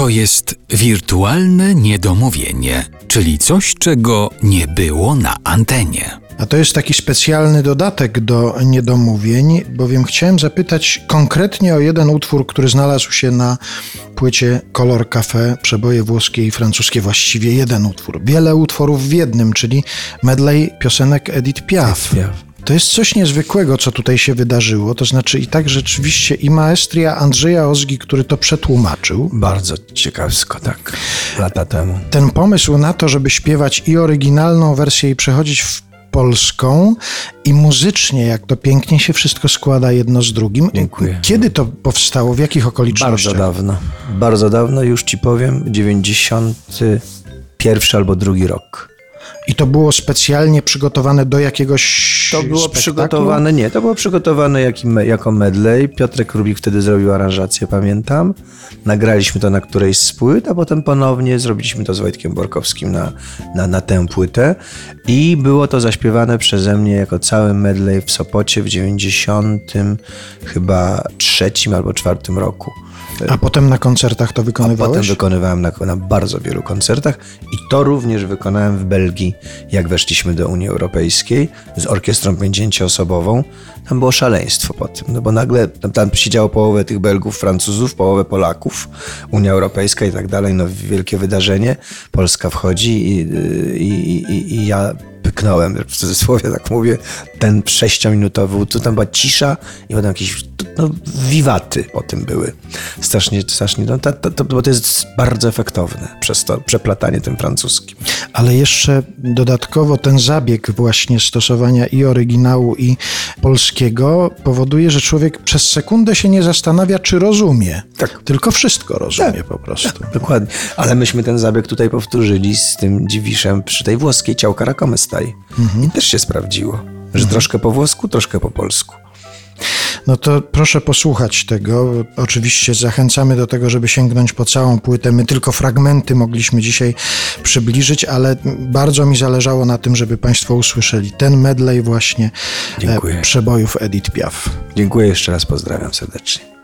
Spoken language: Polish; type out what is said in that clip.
To jest wirtualne niedomówienie, czyli coś, czego nie było na antenie. A to jest taki specjalny dodatek do niedomówień, bowiem chciałem zapytać konkretnie o jeden utwór, który znalazł się na płycie Color Cafe, przeboje włoskie i francuskie, właściwie jeden utwór. Wiele utworów w jednym, czyli medley piosenek Edith Piaf. To jest coś niezwykłego, co tutaj się wydarzyło. To znaczy i tak rzeczywiście i maestria Andrzeja Ozgi, który to przetłumaczył. Bardzo ciekawsko, tak, lata temu. Ten pomysł na to, żeby śpiewać i oryginalną wersję i przechodzić w polską i muzycznie, jak to pięknie się wszystko składa jedno z drugim. Dziękuję. Kiedy to powstało? W jakich okolicznościach? Bardzo dawno. Bardzo dawno, już ci powiem, 91 albo drugi rok. I to było specjalnie przygotowane do jakiegoś To było spektaklu? przygotowane, nie, to było przygotowane jak, jako medley. Piotrek Rubik wtedy zrobił aranżację, pamiętam. Nagraliśmy to na którejś z płyt, a potem ponownie zrobiliśmy to z Wojtkiem Borkowskim na, na, na tę płytę. I było to zaśpiewane przeze mnie jako cały medley w Sopocie w 90 chyba trzecim albo czwartym roku. A potem na koncertach to wykonywałeś? Potem wykonywałem na, na bardzo wielu koncertach i to również wykonałem w Belgii, jak weszliśmy do Unii Europejskiej z orkiestrą 50-osobową. Tam było szaleństwo po tym, no bo nagle tam, tam siedziało połowę tych Belgów, Francuzów, połowę Polaków, Unia Europejska i tak dalej, no wielkie wydarzenie. Polska wchodzi i, i, i, i ja pyknąłem, w cudzysłowie tak mówię, ten sześciominutowy utwór, tam była cisza i potem jakieś no, wiwaty po tym były. Strasznie, strasznie, no, to, to, to, bo to jest bardzo efektowne przez to przeplatanie tym francuskim. Ale jeszcze dodatkowo ten zabieg właśnie stosowania i oryginału i polskiego powoduje, że człowiek przez sekundę się nie zastanawia, czy rozumie. Tak. Tylko wszystko rozumie po prostu. Dokładnie. Ale myśmy ten zabieg tutaj powtórzyli z tym dziwiszem przy tej włoskiej ciałka Rakome Staj. I też się sprawdziło, że troszkę po włosku, troszkę po polsku. No to proszę posłuchać tego. Oczywiście zachęcamy do tego, żeby sięgnąć po całą płytę. My tylko fragmenty mogliśmy dzisiaj przybliżyć, ale bardzo mi zależało na tym, żeby Państwo usłyszeli ten medley właśnie Dziękuję. e, przebojów Edith Piaf. Dziękuję jeszcze raz, pozdrawiam serdecznie.